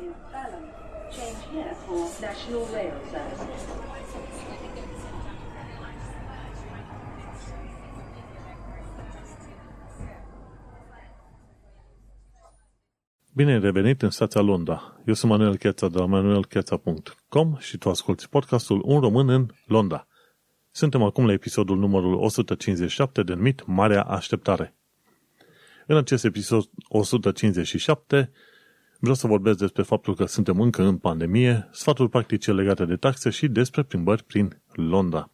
is Balham. Change here for National Rail Services. Bine ai revenit în stația Londra. Eu sunt Manuel Cheța de la manuelcheța.com și tu asculti podcastul Un român în Londra. Suntem acum la episodul numărul 157 denumit Marea Așteptare. În acest episod 157 vreau să vorbesc despre faptul că suntem încă în pandemie, sfaturi practice legate de taxe și despre plimbări prin Londra.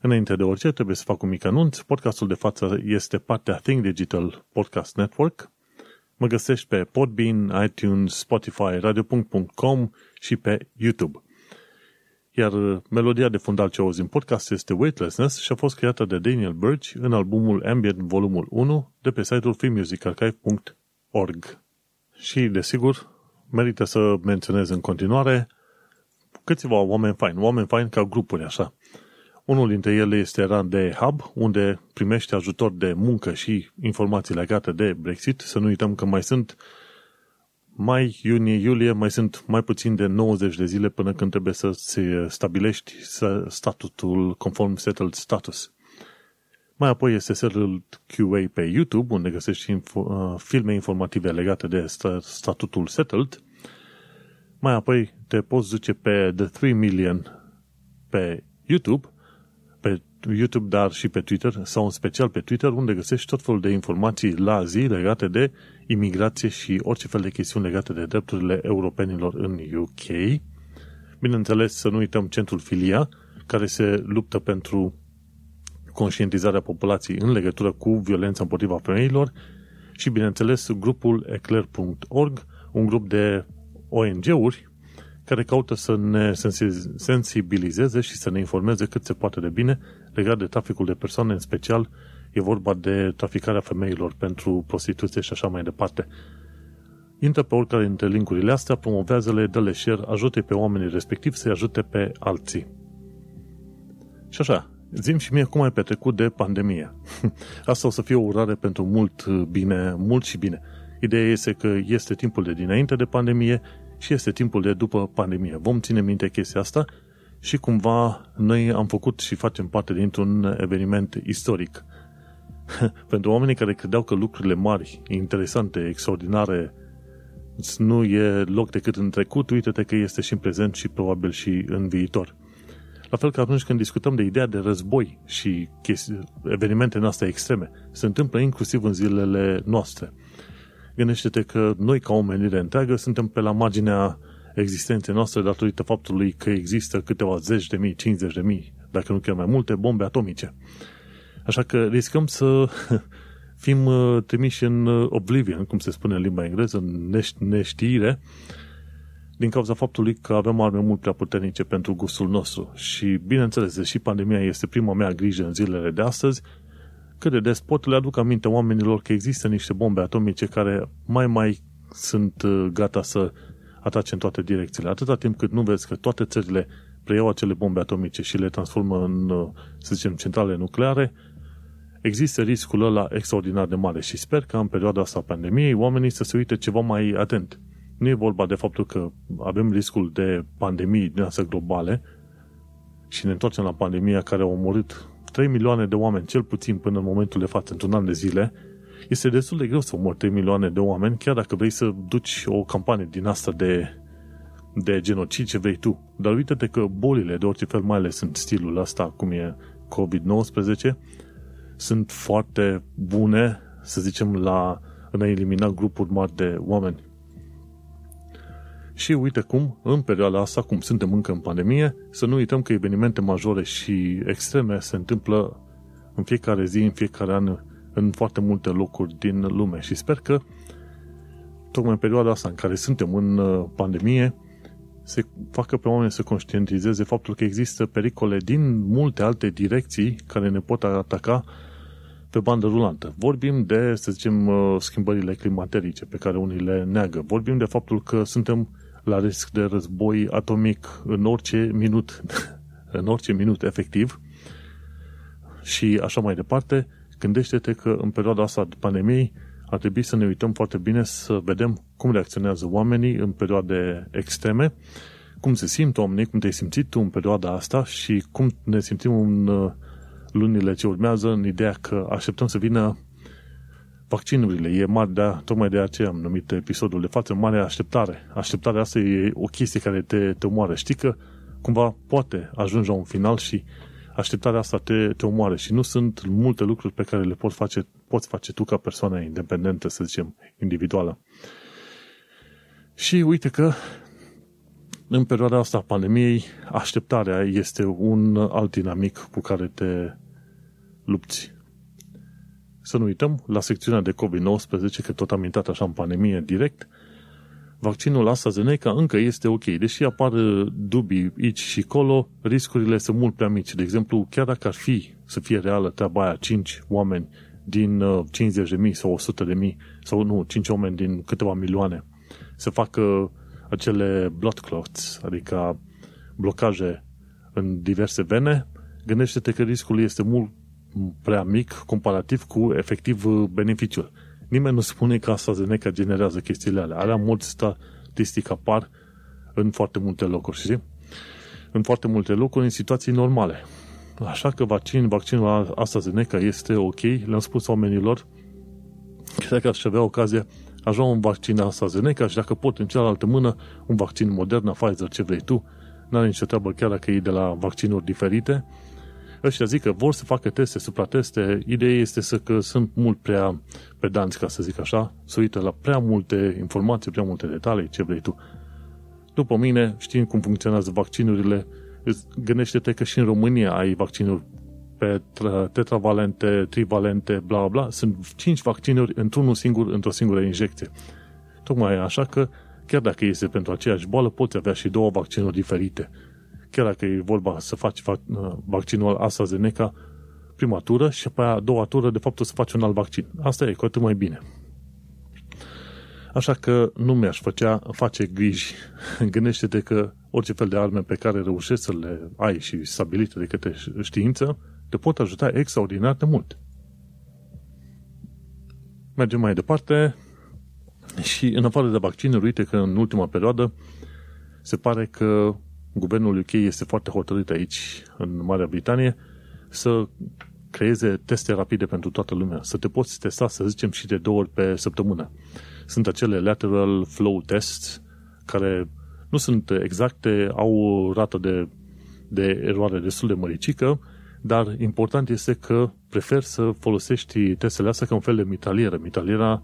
Înainte de orice, trebuie să fac un mic anunț. Podcastul de față este partea Think Digital Podcast Network. Mă găsești pe Podbean, iTunes, Spotify, radio.com și pe YouTube. Iar melodia de fundal ce auzi în podcast este Weightlessness și a fost creată de Daniel Birch în albumul Ambient volumul 1 de pe site-ul freemusicarchive.org. Și, desigur, merită să menționez în continuare câțiva oameni faini, oameni faini ca grupuri, așa. Unul dintre ele este Run de Hub, unde primește ajutor de muncă și informații legate de Brexit. Să nu uităm că mai sunt mai, iunie, iulie, mai sunt mai puțin de 90 de zile până când trebuie să se stabilești statutul conform settled status. Mai apoi este Settled QA pe YouTube, unde găsești info, uh, filme informative legate de statutul Settled. Mai apoi te poți duce pe The 3 Million pe YouTube, pe YouTube, dar și pe Twitter, sau în special pe Twitter, unde găsești tot felul de informații la zi legate de imigrație și orice fel de chestiuni legate de drepturile europenilor în UK. Bineînțeles, să nu uităm centrul Filia, care se luptă pentru conștientizarea populației în legătură cu violența împotriva femeilor și, bineînțeles, grupul eclair.org, un grup de ONG-uri care caută să ne sensibilizeze și să ne informeze cât se poate de bine legat de traficul de persoane, în special e vorba de traficarea femeilor pentru prostituție și așa mai departe. Intră pe oricare dintre linkurile astea, promovează-le, dă-le share, ajută pe oamenii respectivi să-i ajute pe alții. Și așa, Zim și mie cum ai petrecut de pandemie. Asta o să fie o urare pentru mult bine, mult și bine. Ideea este că este timpul de dinainte de pandemie și este timpul de după pandemie. Vom ține minte chestia asta și cumva noi am făcut și facem parte dintr-un eveniment istoric. pentru oamenii care credeau că lucrurile mari, interesante, extraordinare, nu e loc decât în trecut, uite-te că este și în prezent și probabil și în viitor. La fel ca atunci când discutăm de ideea de război și evenimente noastre extreme, se întâmplă inclusiv în zilele noastre. Gândește-te că noi, ca omenire întreagă, suntem pe la marginea existenței noastre datorită faptului că există câteva zeci de mii, 50 de mii, dacă nu chiar mai multe, bombe atomice. Așa că riscăm să fim uh, trimiși în uh, oblivion, cum se spune în limba engleză, în neștiire, din cauza faptului că avem arme mult prea puternice pentru gustul nostru. Și, bineînțeles, deși pandemia este prima mea grijă în zilele de astăzi, cât de des pot le aduc aminte oamenilor că există niște bombe atomice care mai mai sunt uh, gata să atace în toate direcțiile. Atâta timp cât nu vezi că toate țările preiau acele bombe atomice și le transformă în, uh, să zicem, centrale nucleare, există riscul ăla extraordinar de mare și sper că în perioada asta a pandemiei oamenii să se uite ceva mai atent nu e vorba de faptul că avem riscul de pandemii din astea globale și ne întoarcem la pandemia care a omorât 3 milioane de oameni, cel puțin până în momentul de față, într-un an de zile, este destul de greu să omori 3 milioane de oameni, chiar dacă vrei să duci o campanie din asta de, de genocid ce vrei tu. Dar uite-te că bolile de orice fel, mai ales în stilul ăsta, cum e COVID-19, sunt foarte bune, să zicem, la în a elimina grupuri mari de oameni. Și uite cum, în perioada asta, cum suntem încă în pandemie, să nu uităm că evenimente majore și extreme se întâmplă în fiecare zi, în fiecare an, în foarte multe locuri din lume. Și sper că, tocmai în perioada asta în care suntem în uh, pandemie, se facă pe oameni să conștientizeze faptul că există pericole din multe alte direcții care ne pot ataca pe bandă rulantă. Vorbim de, să zicem, uh, schimbările climaterice pe care unii le neagă. Vorbim de faptul că suntem la risc de război atomic în orice minut, în orice minut efectiv. Și așa mai departe, gândește-te că în perioada asta de pandemiei ar trebui să ne uităm foarte bine să vedem cum reacționează oamenii în perioade extreme, cum se simt oamenii, cum te-ai simțit tu în perioada asta și cum ne simțim în uh, lunile ce urmează în ideea că așteptăm să vină vaccinurile. E mare, de, tocmai de aceea am numit episodul de față, mare așteptare. Așteptarea asta e o chestie care te, te omoară. Știi că cumva poate ajunge la un final și așteptarea asta te, te omoară și nu sunt multe lucruri pe care le poți face, poți face tu ca persoană independentă, să zicem, individuală. Și uite că în perioada asta a pandemiei, așteptarea este un alt dinamic cu care te lupți. Să nu uităm, la secțiunea de COVID-19, că tot am intrat așa în pandemie direct, vaccinul AstraZeneca încă este ok. Deși apar dubii aici și colo, riscurile sunt mult prea mici. De exemplu, chiar dacă ar fi să fie reală treaba aia, 5 oameni din 50 de mii sau 100 de mii, sau nu, 5 oameni din câteva milioane, să facă acele blood clots, adică blocaje în diverse vene, gândește-te că riscul este mult prea mic comparativ cu efectiv beneficiul. Nimeni nu spune că AstraZeneca generează chestiile alea. Alea mulți statistic apar în foarte multe locuri, știi? În foarte multe locuri, în situații normale. Așa că vaccin, vaccinul AstraZeneca este ok, le-am spus oamenilor, că dacă aș avea ocazia, aș lua un vaccin AstraZeneca și dacă pot în cealaltă mână un vaccin Moderna, Pfizer, ce vrei tu, n-are nicio treabă chiar dacă e de la vaccinuri diferite, ăștia zic că vor să facă teste, suprateste, ideea este să că sunt mult prea pedanți, ca să zic așa, să uită la prea multe informații, prea multe detalii, ce vrei tu. După mine, știind cum funcționează vaccinurile, gândește-te că și în România ai vaccinuri pe tetravalente, trivalente, bla bla, sunt 5 vaccinuri într-unul singur, într-o singură injecție. Tocmai așa că, chiar dacă este pentru aceeași boală, poți avea și două vaccinuri diferite chiar dacă e vorba să faci vaccinul AstraZeneca prima tură și pe a doua tură, de fapt, o să faci un alt vaccin. Asta e cu atât mai bine. Așa că nu mi-aș făcea, face griji. Gândește-te că orice fel de arme pe care reușești să le ai și stabilite de către știință, te pot ajuta extraordinar de mult. Mergem mai departe și în afară de vaccinuri, uite că în ultima perioadă se pare că guvernul UK este foarte hotărât aici, în Marea Britanie, să creeze teste rapide pentru toată lumea, să te poți testa, să zicem, și de două ori pe săptămână. Sunt acele lateral flow tests, care nu sunt exacte, au o rată de, de eroare destul de măricică, dar important este că prefer să folosești testele astea ca un fel de mitralieră. Mitraliera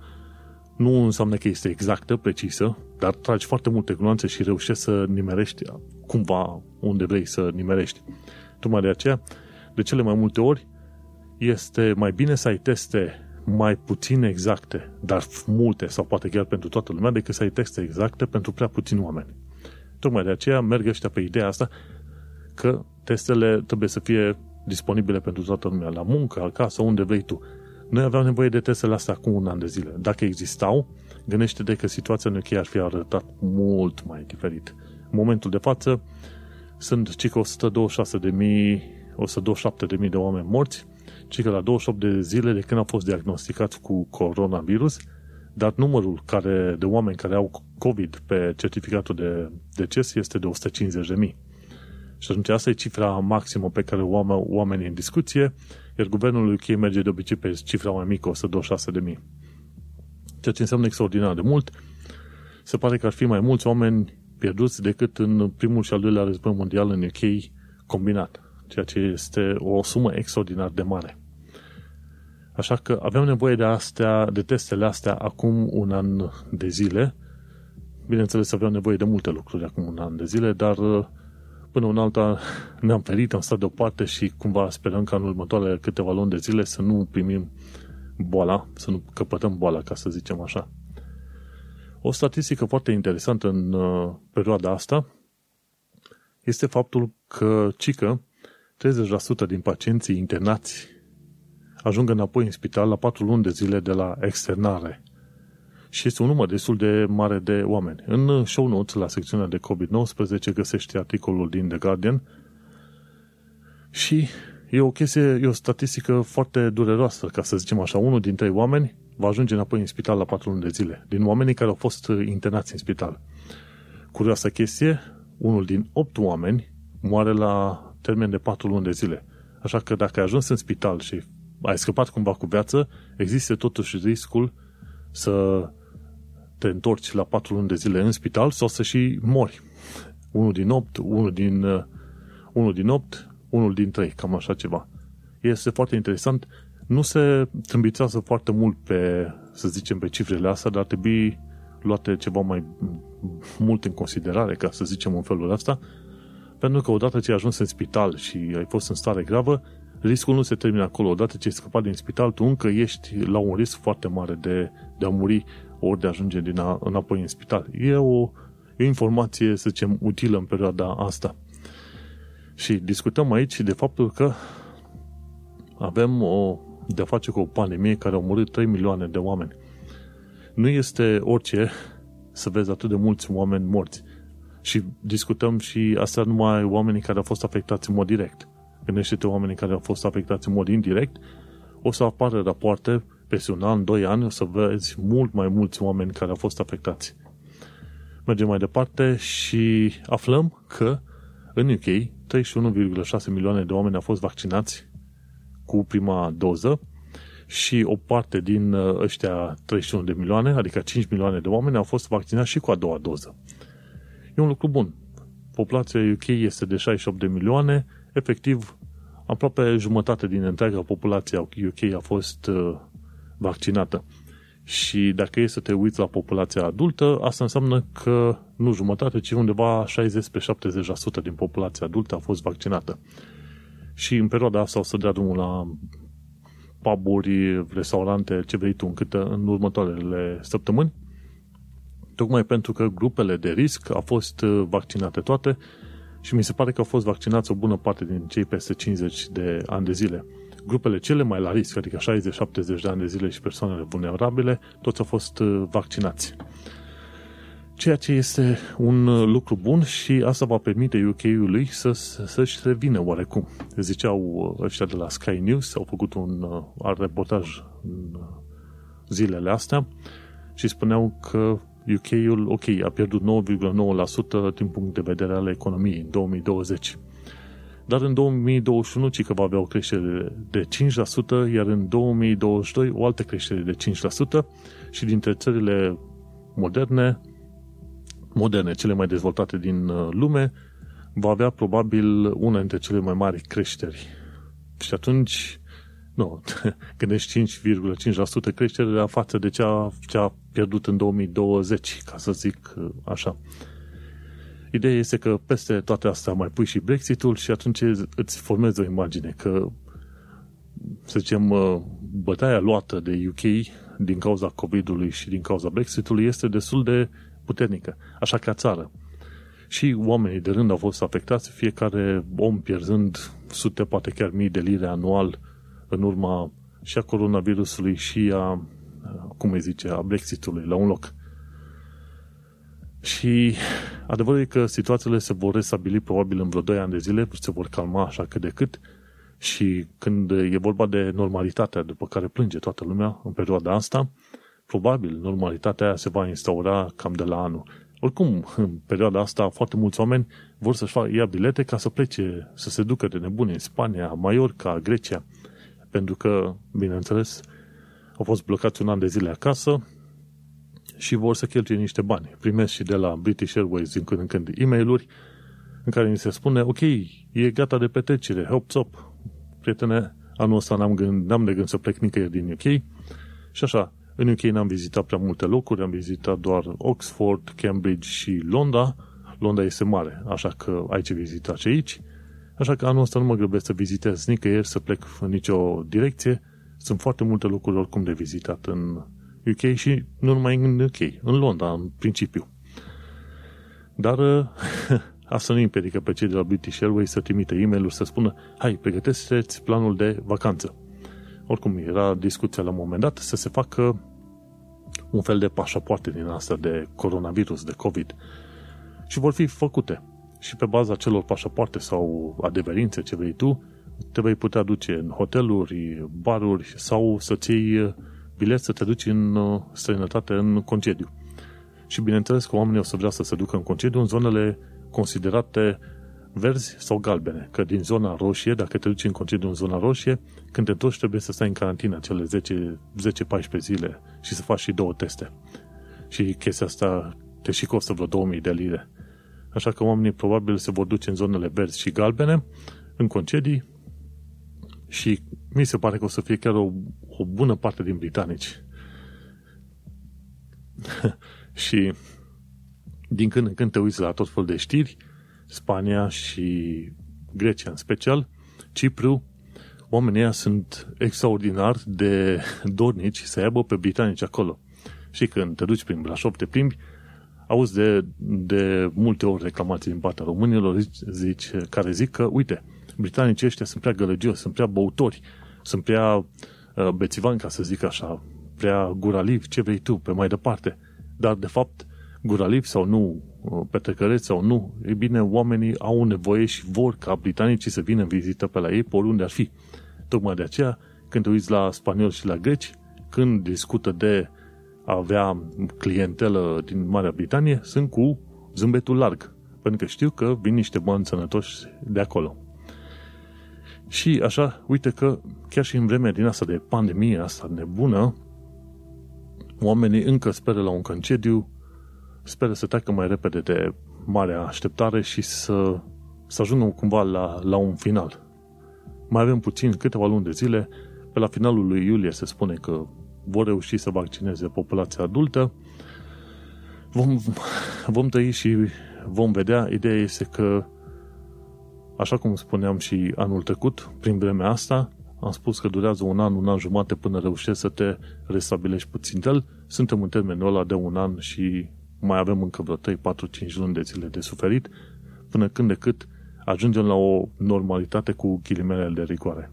nu înseamnă că este exactă, precisă, dar tragi foarte multe gloanțe și reușești să nimerești cumva unde vrei să nimerești. Tocmai de aceea, de cele mai multe ori, este mai bine să ai teste mai puțin exacte, dar multe, sau poate chiar pentru toată lumea, decât să ai teste exacte pentru prea puțini oameni. Tocmai de aceea merg ăștia pe ideea asta că testele trebuie să fie disponibile pentru toată lumea, la muncă, acasă, unde vrei tu. Noi aveam nevoie de testele astea acum un an de zile. Dacă existau, gândește-te că situația în UK ar fi arătat mult mai diferit. În momentul de față sunt circa 126.000, 127.000 de oameni morți, circa la 28 de zile de când au fost diagnosticați cu coronavirus, dar numărul care, de oameni care au COVID pe certificatul de deces este de 150.000. Și atunci asta e cifra maximă pe care o oamenii în discuție, iar guvernul UK merge de obicei pe cifra mai mică, 126.000. Ceea ce înseamnă extraordinar de mult. Se pare că ar fi mai mulți oameni pierduți decât în primul și al doilea război mondial în UK combinat, ceea ce este o sumă extraordinar de mare. Așa că avem nevoie de astea, de testele astea acum un an de zile. Bineînțeles, aveam nevoie de multe lucruri acum un an de zile, dar până un alta ne-am ferit, am stat deoparte și cumva sperăm ca în următoarele câteva luni de zile să nu primim boala, să nu căpătăm boala, ca să zicem așa. O statistică foarte interesantă în uh, perioada asta este faptul că cică 30% din pacienții internați ajung înapoi în spital la 4 luni de zile de la externare. Și este un număr destul de mare de oameni. În show notes, la secțiunea de COVID-19, găsești articolul din The Guardian și e o chestie, e o statistică foarte dureroasă, ca să zicem așa. Unul din trei oameni va ajunge înapoi în spital la 4 luni de zile, din oamenii care au fost internați în spital. Curioasă chestie, unul din 8 oameni moare la termen de 4 luni de zile. Așa că dacă ai ajuns în spital și ai scăpat cumva cu viață, există totuși riscul să te întorci la 4 luni de zile în spital sau să și mori. Unul din 8, unul din, uh, unul din 8, unul din 3, cam așa ceva. Este foarte interesant. Nu se trâmbițează foarte mult pe, să zicem, pe cifrele astea, dar ar trebui luate ceva mai mult în considerare, ca să zicem în felul ăsta, pentru că odată ce ai ajuns în spital și ai fost în stare gravă, riscul nu se termină acolo. Odată ce ai scăpat din spital, tu încă ești la un risc foarte mare de, de a muri ori de a ajunge din a, înapoi în spital. E o, e o informație, să zicem, utilă în perioada asta. Și discutăm aici de faptul că avem o, de a face cu o pandemie care a omorât 3 milioane de oameni. Nu este orice să vezi atât de mulți oameni morți. Și discutăm și asta numai oamenii care au fost afectați în mod direct. Gândește-te oamenii care au fost afectați în mod indirect, o să apară rapoarte peste un an, doi ani, o să vezi mult mai mulți oameni care au fost afectați. Mergem mai departe și aflăm că în UK 31,6 milioane de oameni au fost vaccinați cu prima doză și o parte din uh, ăștia 31 de milioane, adică 5 milioane de oameni, au fost vaccinați și cu a doua doză. E un lucru bun. Populația UK este de 68 de milioane, efectiv, aproape jumătate din întreaga populație a UK a fost uh, vaccinată. Și dacă e să te uiți la populația adultă, asta înseamnă că nu jumătate, ci undeva 60-70% din populația adultă a fost vaccinată. Și în perioada asta o să dea drumul la puburi, restaurante, ce vrei tu în, câte, în următoarele săptămâni, tocmai pentru că grupele de risc au fost uh, vaccinate toate și mi se pare că au fost vaccinați o bună parte din cei peste 50 de ani de zile. Grupele cele mai la risc, adică 60-70 de ani de zile și persoanele vulnerabile, toți au fost uh, vaccinați. Ceea ce este un uh, lucru bun și asta va permite UK-ului să, să-și revină oarecum. Ziceau ăștia de la Sky News, au făcut un uh, reportaj în zilele astea și spuneau că UK-ul, ok, a pierdut 9,9% din punct de vedere al economiei în 2020. Dar în 2021 ci că va avea o creștere de 5%, iar în 2022 o altă creștere de 5% și dintre țările moderne, moderne, cele mai dezvoltate din uh, lume, va avea probabil una dintre cele mai mari creșteri. Și atunci, nu, gândești 5,5% creștere la față de cea, cea pierdut în 2020, ca să zic uh, așa. Ideea este că peste toate astea mai pui și Brexitul și atunci îți formezi o imagine că, să zicem, uh, bătaia luată de UK din cauza COVID-ului și din cauza Brexitului este destul de puternică, așa ca țară. Și oamenii de rând au fost afectați, fiecare om pierzând sute, poate chiar mii de lire anual în urma și a coronavirusului și a cum îi zice, a Brexitului la un loc. Și adevărul e că situațiile se vor restabili probabil în vreo 2 ani de zile, se vor calma așa cât de cât și când e vorba de normalitatea după care plânge toată lumea în perioada asta, probabil normalitatea aia se va instaura cam de la anul. Oricum, în perioada asta, foarte mulți oameni vor să-și facă, ia bilete ca să plece, să se ducă de nebune în Spania, Mallorca, Grecia, pentru că, bineînțeles, au fost blocați un an de zile acasă și vor să cheltuie niște bani. Primesc și de la British Airways din când în când e mail în care ni se spune, ok, e gata de petrecere, hop up, prietene, anul ăsta n-am, gând, n-am de gând să plec nicăieri din UK și așa, în UK n-am vizitat prea multe locuri, am vizitat doar Oxford, Cambridge și Londra. Londra este mare, așa că ai ce vizita și aici. Așa că anul ăsta nu mă grăbesc să vizitez nicăieri, să plec în nicio direcție, sunt foarte multe lucruri oricum de vizitat în UK și nu numai în UK, în Londra, în principiu. Dar asta nu împiedică pe cei de la British Airways să trimite e mail să spună hai, pregăteți planul de vacanță. Oricum, era discuția la un moment dat să se facă un fel de pașapoarte din asta de coronavirus, de COVID. Și vor fi făcute. Și pe baza celor pașapoarte sau adeverințe ce vrei tu, te vei putea duce în hoteluri, baruri sau să-ți iei bilet să te duci în uh, străinătate în concediu. Și bineînțeles că oamenii o să vrea să se ducă în concediu în zonele considerate verzi sau galbene. Că din zona roșie, dacă te duci în concediu în zona roșie, când te întorci trebuie să stai în carantină cele 10-14 zile și să faci și două teste. Și chestia asta te și costă vreo 2000 de lire. Așa că oamenii probabil se vor duce în zonele verzi și galbene, în concedii, și mi se pare că o să fie chiar o, o bună parte din britanici. și din când în când te uiți la tot fel de știri, Spania și Grecia în special, Cipru, oamenii ăia sunt extraordinar de dornici să aibă pe britanici acolo. Și când te duci prin Brașov, te plimbi, auzi de, de multe ori reclamații din partea românilor zici, zici, care zic că, uite, britanicii ăștia sunt prea gălăgioși, sunt prea băutori, sunt prea uh, bețivani, ca să zic așa, prea guralivi, ce vrei tu, pe mai departe. Dar, de fapt, guralivi sau nu, uh, petrecăreți sau nu, e bine, oamenii au nevoie și vor ca britanicii să vină în vizită pe la ei, pe oriunde ar fi. Tocmai de aceea, când te uiți la spanioli și la greci, când discută de a avea clientelă din Marea Britanie, sunt cu zâmbetul larg. Pentru că știu că vin niște bani sănătoși de acolo. Și așa, uite că chiar și în vremea din asta de pandemie asta nebună, oamenii încă speră la un concediu, speră să treacă mai repede de marea așteptare și să, să ajungă cumva la, la un final. Mai avem puțin, câteva luni de zile, pe la finalul lui iulie se spune că vor reuși să vaccineze populația adultă. Vom, vom tăi și vom vedea. Ideea este că Așa cum spuneam și anul trecut, prin vremea asta, am spus că durează un an, un an jumate până reușești să te restabilești puțin el. Suntem în termenul ăla de un an și mai avem încă vreo 3, 4, 5 luni de zile de suferit, până când de cât ajungem la o normalitate cu ghilimele de rigoare.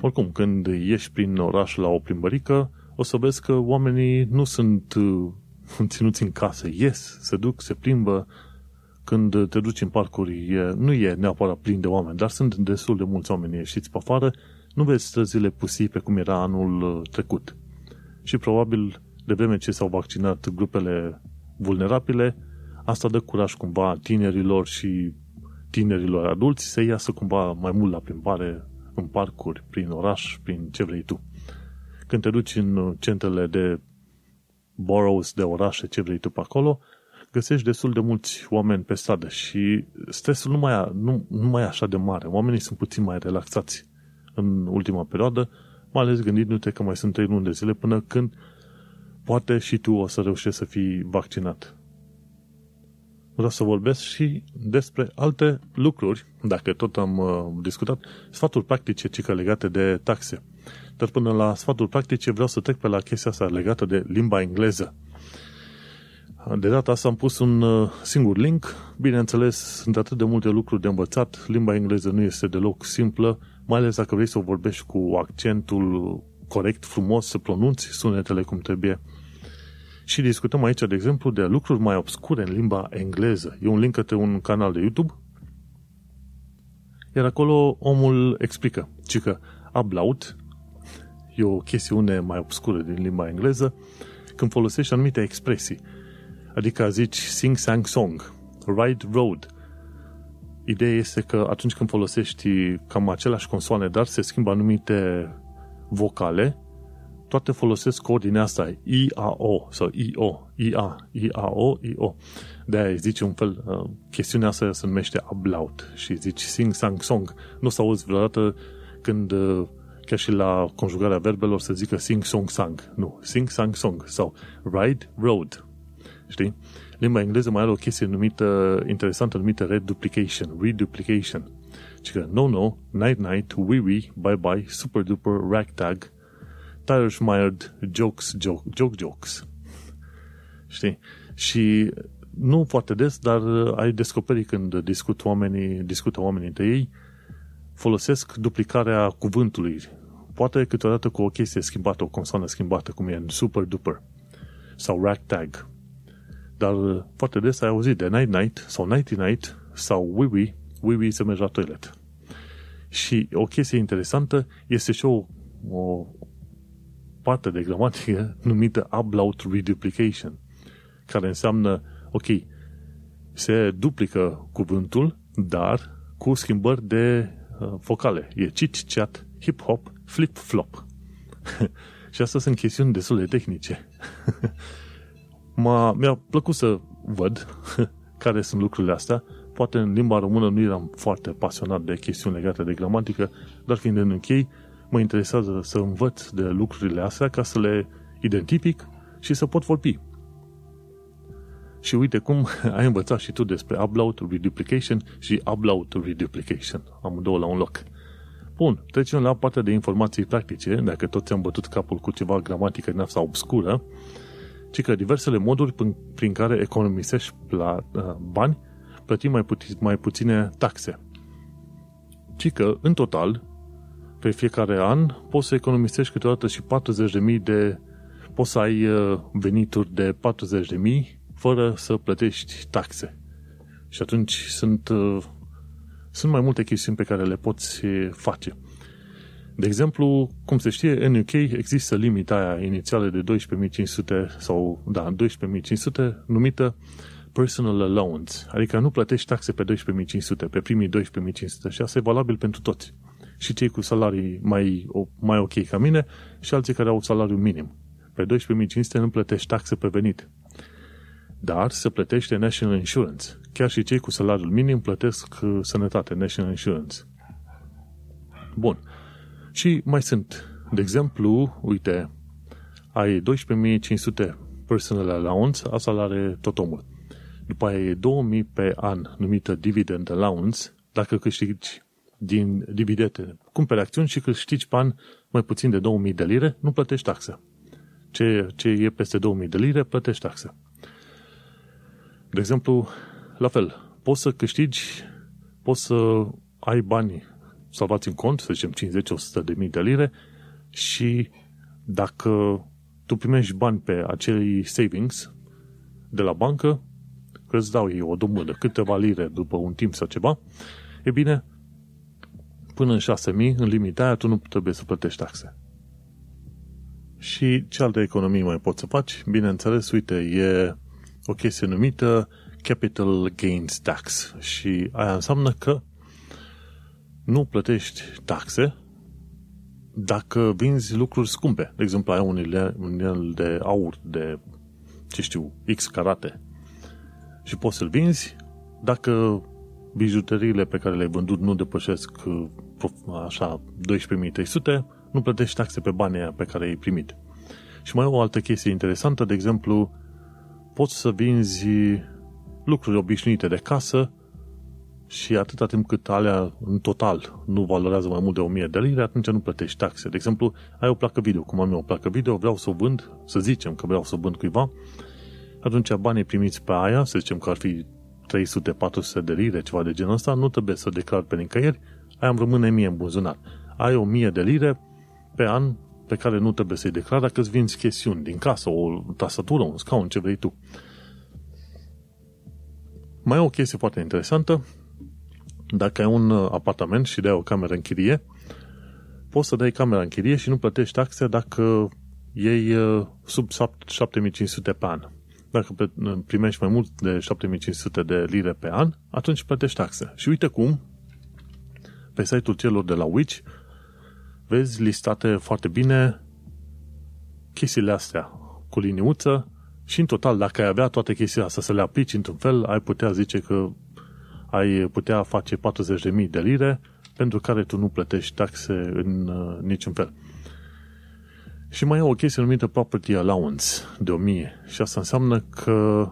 Oricum, când ieși prin oraș la o plimbărică, o să vezi că oamenii nu sunt uh, ținuți în casă. Ies, se duc, se plimbă, când te duci în parcuri, e, nu e neapărat plin de oameni, dar sunt destul de mulți oameni ieșiți pe afară, nu vezi străzile pusipe cum era anul uh, trecut. Și probabil, de vreme ce s-au vaccinat grupele vulnerabile, asta dă curaj cumva tinerilor și tinerilor adulți să iasă cumva mai mult la plimbare în parcuri, prin oraș, prin ce vrei tu. Când te duci în centrele de boroughs, de orașe, ce vrei tu pe acolo, găsești destul de mulți oameni pe stradă și stresul nu mai, nu, nu mai e așa de mare. Oamenii sunt puțin mai relaxați în ultima perioadă, mai ales gândindu-te că mai sunt 3 luni de zile până când poate și tu o să reușești să fii vaccinat. Vreau să vorbesc și despre alte lucruri, dacă tot am uh, discutat, sfaturi practice, cică legate de taxe. Dar până la sfaturi practice vreau să trec pe la chestia asta legată de limba engleză. De data asta am pus un uh, singur link. Bineînțeles, sunt atât de multe lucruri de învățat. Limba engleză nu este deloc simplă, mai ales dacă vrei să o vorbești cu accentul corect, frumos, să pronunți sunetele cum trebuie. Și discutăm aici, de exemplu, de lucruri mai obscure în limba engleză. E un link către un canal de YouTube, iar acolo omul explică, ci că ablaut e o chestiune mai obscură din limba engleză, când folosești anumite expresii. Adică zici sing, sang, song, ride, road. Ideea este că atunci când folosești cam aceleași consoane, dar se schimbă anumite vocale, toate folosesc ordinea asta, I-A-O sau I-O, I-A, I-A-O, I-O. De-aia zice un fel, uh, chestiunea asta se numește ablaut și zici sing, sang, song. Nu s auzi vreodată când uh, chiar și la conjugarea verbelor să zică sing, song, sang. Nu, sing, sang, song sau ride, road. Știi? Limba engleză mai are o chestie numită, interesantă, numită reduplication, reduplication. Și că no, no, night, night, wee, wee, bye, bye, super duper, ragtag, tire mired, jokes, joke, joke, jokes. Știi? Și nu foarte des, dar ai descoperit când discut oamenii, discută oamenii între ei, folosesc duplicarea cuvântului. Poate câteodată cu o chestie schimbată, o consoană schimbată, cum e în super duper sau ragtag. Dar uh, foarte des ai auzit de night night sau nighty night sau wee wee, wee wee să mergi la toilet. Și o chestie interesantă este și o, o parte de gramatică numită ablaut reduplication, care înseamnă, ok, se duplică cuvântul, dar cu schimbări de uh, vocale. E chit-chat, hip-hop, flip-flop. și astea sunt chestiuni destul de tehnice. M-a, mi-a plăcut să văd care sunt lucrurile astea. Poate în limba română nu eram foarte pasionat de chestiuni legate de gramatică, dar fiind în închei, mă interesează să învăț de lucrurile astea ca să le identific și să pot vorbi. Și uite cum ai învățat și tu despre upload reduplication și upload reduplication. Am două la un loc. Bun, trecem la partea de informații practice, dacă tot ți-am bătut capul cu ceva gramatică din asta obscură, ci că diversele moduri prin care economisești la uh, bani, plătim mai, puti, mai puține taxe. Ci că, în total, pe fiecare an poți să economisești câteodată și 40.000 de... poți să ai uh, venituri de 40.000 fără să plătești taxe. Și atunci sunt, uh, sunt mai multe chestiuni pe care le poți face. De exemplu, cum se știe, în UK există limita aia inițială de 12.500 sau, da, 12.500 numită personal allowance, adică nu plătești taxe pe 12.500, pe primii 12.500 și asta e valabil pentru toți. Și cei cu salarii mai, mai ok ca mine și alții care au salariu minim. Pe 12.500 nu plătești taxe pe venit. Dar se plătește National Insurance. Chiar și cei cu salariul minim plătesc uh, sănătate, National Insurance. Bun. Și mai sunt, de exemplu, uite, ai 12.500 personal allowance, asta are tot omul. După aia e 2000 pe an, numită dividend allowance, dacă câștigi din dividende, cumperi acțiuni și câștigi pe an mai puțin de 2000 de lire, nu plătești taxe. Ce, ce e peste 2000 de lire, plătești taxe. De exemplu, la fel, poți să câștigi, poți să ai bani salvați în cont, să zicem 50-100 de mii de lire și dacă tu primești bani pe acei savings de la bancă, că îți dau ei o domână, câteva lire după un timp sau ceva, e bine, până în 6.000, în limita aia, tu nu trebuie să plătești taxe. Și ce alte economii mai poți să faci? Bineînțeles, uite, e o chestie numită Capital Gains Tax și aia înseamnă că nu plătești taxe dacă vinzi lucruri scumpe. De exemplu, ai un inel de aur de, ce știu, X carate și poți să-l vinzi dacă bijuteriile pe care le-ai vândut nu depășesc așa 12.300, nu plătești taxe pe banii pe care ai primit. Și mai e o altă chestie interesantă, de exemplu, poți să vinzi lucruri obișnuite de casă și atâta timp cât alea în total nu valorează mai mult de 1000 de lire, atunci nu plătești taxe. De exemplu, ai o placă video, cum am eu o placă video, vreau să o vând, să zicem că vreau să o vând cuiva, atunci banii primiți pe aia, să zicem că ar fi 300-400 de lire, ceva de genul ăsta, nu trebuie să declar pe nicăieri, aia îmi rămâne mie în buzunar. Ai 1000 de lire pe an pe care nu trebuie să-i declar dacă îți vinzi chestiuni din casă, o tastatură, un scaun, ce vrei tu. Mai e o chestie foarte interesantă. Dacă ai un apartament și dai o cameră în chirie, poți să dai camera în chirie și nu plătești taxe dacă iei uh, sub 7500 pe an. Dacă primești mai mult de 7500 de lire pe an, atunci plătești taxe. Și uite cum, pe site-ul celor de la Witch, vezi listate foarte bine chestiile astea cu liniuță și în total, dacă ai avea toate chestiile astea să le aplici într-un fel, ai putea zice că ai putea face 40.000 de lire pentru care tu nu plătești taxe în uh, niciun fel. Și mai e o chestie numită Property Allowance de 1000 și asta înseamnă că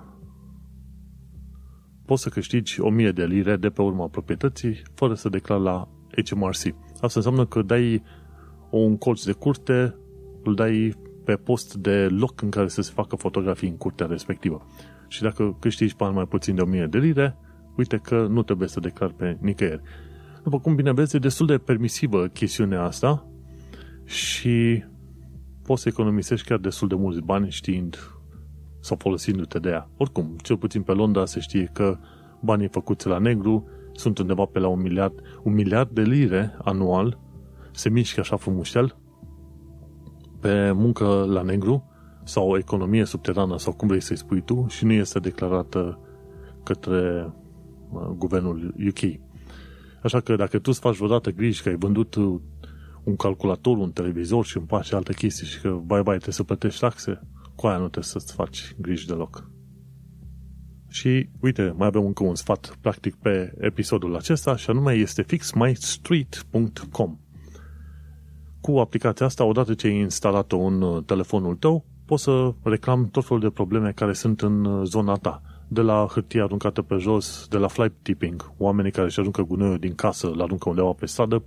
poți să câștigi 1000 de lire de pe urma proprietății fără să declari la HMRC. Asta înseamnă că dai un colț de curte, îl dai pe post de loc în care să se facă fotografii în curtea respectivă. Și dacă câștigi bani mai puțin de 1000 de lire, uite că nu trebuie să declar pe nicăieri. După cum bine vezi, e destul de permisivă chestiunea asta și poți să economisești chiar destul de mulți bani știind sau folosindu-te de ea. Oricum, cel puțin pe Londra se știe că banii făcuți la negru sunt undeva pe la un miliard, un miliard de lire anual, se mișcă așa frumușel pe muncă la negru sau o economie subterană sau cum vrei să-i spui tu și nu este declarată către uh, guvernul UK. Așa că dacă tu îți faci vreodată griji că ai vândut un calculator, un televizor și un pas și alte chestii și că, bai, bai, trebuie să plătești taxe, cu aia nu trebuie să-ți faci griji deloc. Și, uite, mai avem încă un sfat practic pe episodul acesta și anume este fixmystreet.com Cu aplicația asta, odată ce ai instalat-o în uh, telefonul tău, poți să reclam tot felul de probleme care sunt în uh, zona ta. De la hârtie aruncată pe jos, de la fly tipping, oamenii care își aruncă gunoiul din casă, îl aruncă undeva pe stradă,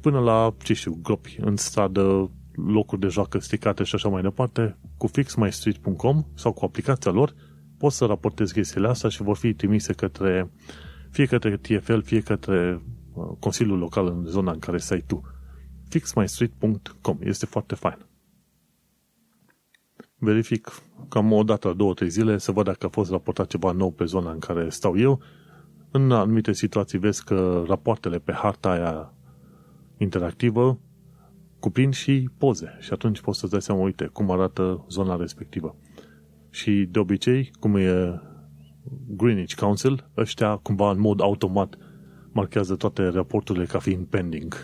până la, ce știu, gropi în stradă, locuri de joacă stricate și așa mai departe, cu fixmystreet.com sau cu aplicația lor, poți să raportezi chestiile astea și vor fi trimise către fie către TFL, fie către uh, Consiliul Local în zona în care stai tu. fixmystreet.com este foarte fain. Verific cam o dată, două, trei zile, să văd dacă a fost raportat ceva nou pe zona în care stau eu. În anumite situații vezi că rapoartele pe harta aia interactivă cuprind și poze și atunci poți să-ți dai seama, uite, cum arată zona respectivă. Și de obicei, cum e Greenwich Council, ăștia cumva în mod automat marchează toate raporturile ca fiind pending.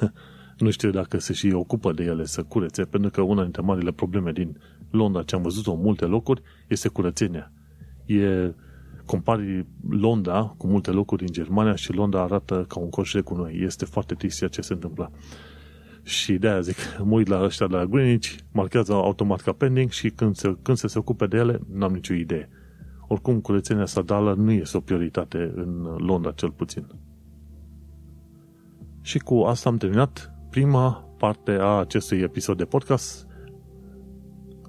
nu știu dacă se și ocupă de ele să curețe, pentru că una dintre marile probleme din Londra, ce am văzut-o în multe locuri, este curățenia. E, compari Londra cu multe locuri din Germania și Londra arată ca un coș cu noi. Este foarte trist ceea ce se întâmplă. Și de-aia zic, mă uit la ăștia de la Greenwich, marchează automat ca pending și când se, când se, se ocupe de ele, n-am nicio idee. Oricum, curățenia stradală nu este o prioritate în Londra, cel puțin. Și cu asta am terminat prima parte a acestui episod de podcast.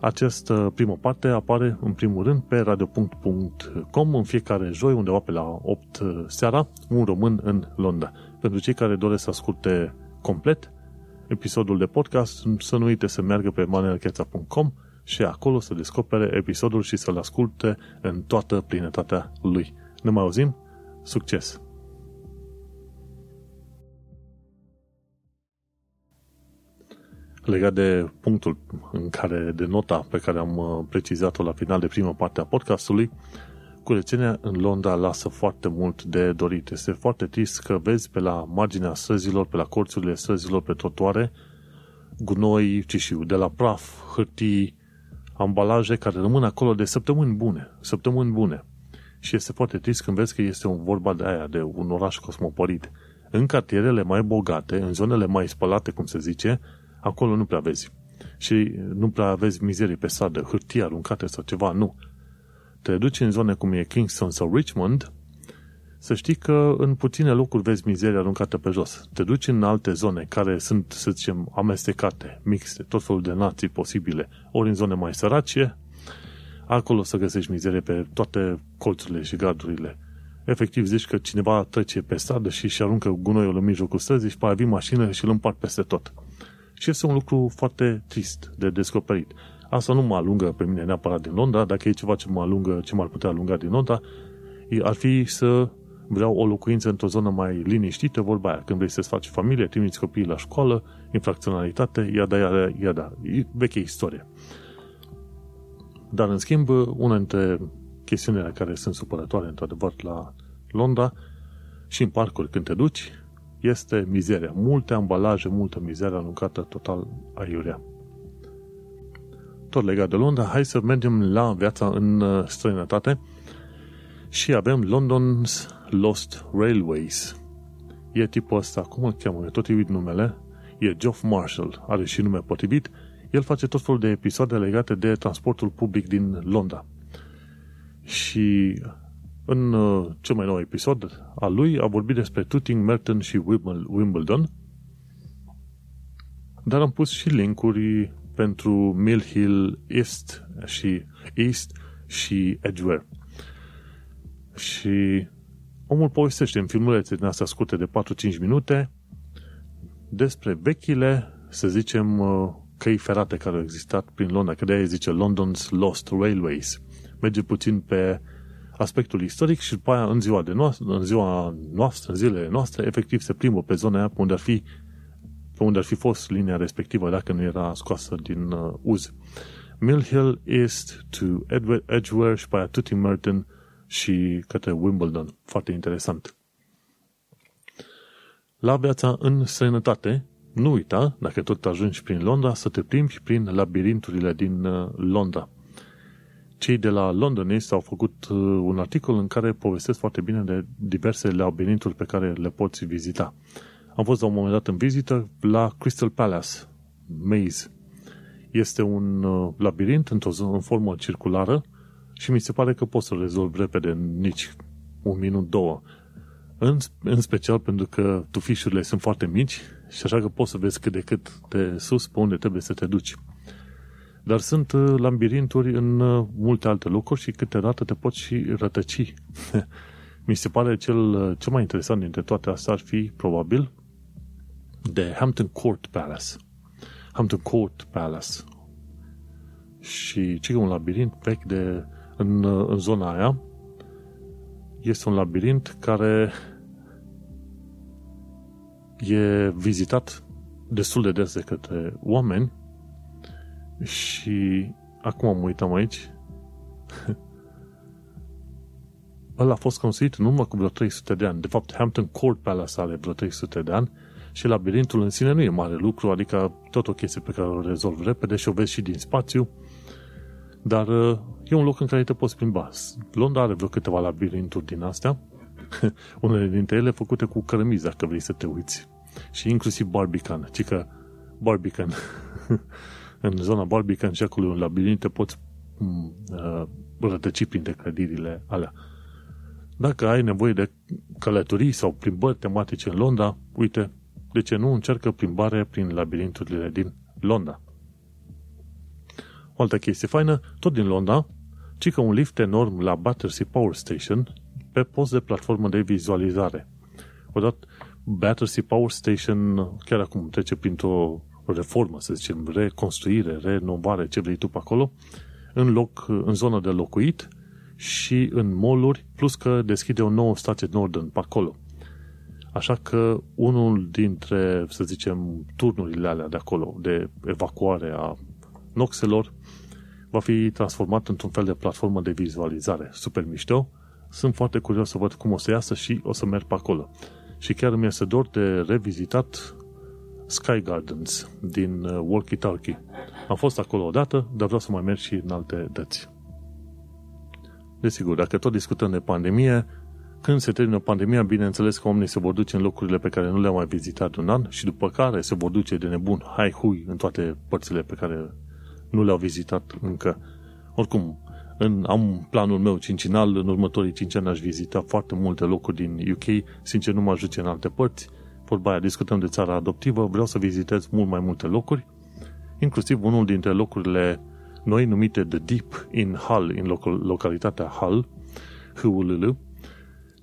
Această primă parte apare în primul rând pe radio.com în fiecare joi, undeva pe la 8 seara, un român în Londra. Pentru cei care doresc să asculte complet, episodul de podcast, să nu uite să meargă pe manuelcheța.com și acolo să descopere episodul și să-l asculte în toată plinătatea lui. Ne mai auzim? Succes! Legat de punctul în care, de nota pe care am uh, precizat-o la final de prima parte a podcastului, curățenia în Londra lasă foarte mult de dorit. Este foarte trist că vezi pe la marginea străzilor, pe la corțurile străzilor, pe trotuare, gunoi, ce știu, de la praf, hârtii, ambalaje care rămân acolo de săptămâni bune, săptămâni bune. Și este foarte trist când vezi că este un vorba de aia, de un oraș cosmopolit. În cartierele mai bogate, în zonele mai spălate, cum se zice, acolo nu prea vezi. Și nu prea vezi mizerii pe stradă, hârtie aruncate sau ceva, nu te duci în zone cum e Kingston sau Richmond, să știi că în puține locuri vezi mizerie aruncată pe jos. Te duci în alte zone care sunt, să zicem, amestecate, mixte, tot felul de nații posibile, ori în zone mai sărace, acolo să găsești mizerie pe toate colțurile și gardurile. Efectiv zici că cineva trece pe stradă și își aruncă gunoiul în mijlocul străzii și pe aia vin mașină și îl împart peste tot. Și este un lucru foarte trist de descoperit. Asta nu mă alungă pe mine neapărat din Londra, dacă e ceva ce mă alungă, ce m-ar putea alunga din Londra, ar fi să vreau o locuință într-o zonă mai liniștită, vorba aia, când vrei să-ți faci familie, trimiți copiii la școală, infracționalitate, iada, iada, iada, e veche istorie. Dar, în schimb, una dintre chestiunile care sunt supărătoare, într-adevăr, la Londra și în parcuri când te duci, este mizeria. Multe ambalaje, multă mizerie aruncată total aiurea tot legat de Londra, hai să mergem la viața în uh, străinătate și avem London's Lost Railways. E tipul ăsta, cum îl cheamă? E tot uit numele. E Geoff Marshall, are și nume potrivit. El face tot felul de episoade legate de transportul public din Londra. Și în uh, cel mai nou episod al lui a vorbit despre Tooting, Merton și Wimbledon, dar am pus și linkuri pentru Mill Hill East și East și Edgware. Și omul povestește în filmulețe din astea scurte de 4-5 minute despre vechile, să zicem, uh, căi ferate care au existat prin Londra, că de-aia zice London's Lost Railways. Merge puțin pe aspectul istoric și după aia în ziua, de noastră, în ziua noastră, în zilele noastre, efectiv se plimbă pe zona aia unde ar fi pe unde ar fi fost linia respectivă dacă nu era scoasă din uh, uz. Mill Hill East to Edgware și pe aia Tutti Merton și către Wimbledon. Foarte interesant. La viața în sănătate, nu uita, dacă tot ajungi prin Londra, să te plimbi prin labirinturile din uh, Londra. Cei de la Londonist au făcut uh, un articol în care povestesc foarte bine de diverse labirinturi pe care le poți vizita. Am fost la un moment dat în vizită la Crystal Palace, Maze. Este un uh, labirint într-o zonă, în formă circulară și mi se pare că poți să-l rezolvi repede în nici un minut, două. În, în special pentru că tufișurile sunt foarte mici și așa că poți să vezi cât de cât de sus pe unde trebuie să te duci. Dar sunt uh, labirinturi în uh, multe alte locuri și câteodată te poți și rătăci. Mi se pare cel, uh, cel mai interesant dintre toate astea ar fi, probabil, de Hampton Court Palace. Hampton Court Palace. Și ce e un labirint vechi de, în, în zona aia. Este un labirint care e vizitat destul de des de către oameni și acum mă uitam aici ăla a fost construit în urmă cu vreo 300 de ani. De fapt, Hampton Court Palace are vreo 300 de ani și labirintul în sine nu e mare lucru, adică tot o chestie pe care o rezolv repede și o vezi și din spațiu, dar uh, e un loc în care te poți plimba. Londra are vreo câteva labirinturi din astea, unele dintre ele făcute cu cărămizi, dacă vrei să te uiți. Și inclusiv Barbican, ci că Barbican, în zona Barbican și acolo un labirint te poți mm, uh, rătăci printre clădirile alea. Dacă ai nevoie de călătorii sau plimbări tematice în Londra, uite, de ce nu încercă plimbare prin labirinturile din Londra. O altă chestie faină, tot din Londra, ci că un lift enorm la Battersea Power Station pe post de platformă de vizualizare. Odată, Battersea Power Station chiar acum trece printr-o reformă, să zicem, reconstruire, renovare, ce vrei tu pe acolo, în, loc, în zonă de locuit și în moluri, plus că deschide o nouă stație Northern pe acolo. Așa că unul dintre, să zicem, turnurile alea de acolo, de evacuare a noxelor, va fi transformat într-un fel de platformă de vizualizare. Super mișto. Sunt foarte curios să văd cum o să iasă și o să merg pe acolo. Și chiar mi este dor de revizitat Sky Gardens din uh, Walkie Talkie. Am fost acolo odată, dar vreau să mai merg și în alte dăți. Desigur, dacă tot discutăm de pandemie, când se termină pandemia, bineînțeles că oamenii se vor duce în locurile pe care nu le-au mai vizitat un an și după care se vor duce de nebun, hai hui, în toate părțile pe care nu le-au vizitat încă. Oricum, în, am planul meu cincinal, în următorii cinci ani aș vizita foarte multe locuri din UK, sincer nu mă ajunge în alte părți, vorba aia, discutăm de țara adoptivă, vreau să vizitez mult mai multe locuri, inclusiv unul dintre locurile noi numite The Deep in Hull, în local, localitatea Hull, Hull,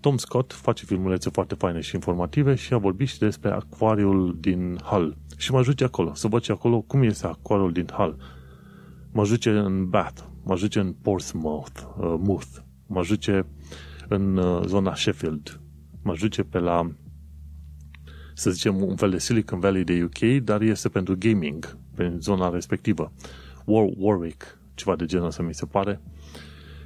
Tom Scott face filmulețe foarte faine și informative și a vorbit și despre acvariul din Hull. Și mă ajunge acolo, să văd și acolo cum este acvariul din Hull. Mă ajunge în Bath, mă ajunge în Portsmouth, uh, Mouth, mă ajunge în uh, zona Sheffield, mă ajunge pe la să zicem, un fel de Silicon Valley de UK, dar este pentru gaming, pe zona respectivă. War, Warwick, ceva de genul să mi se pare.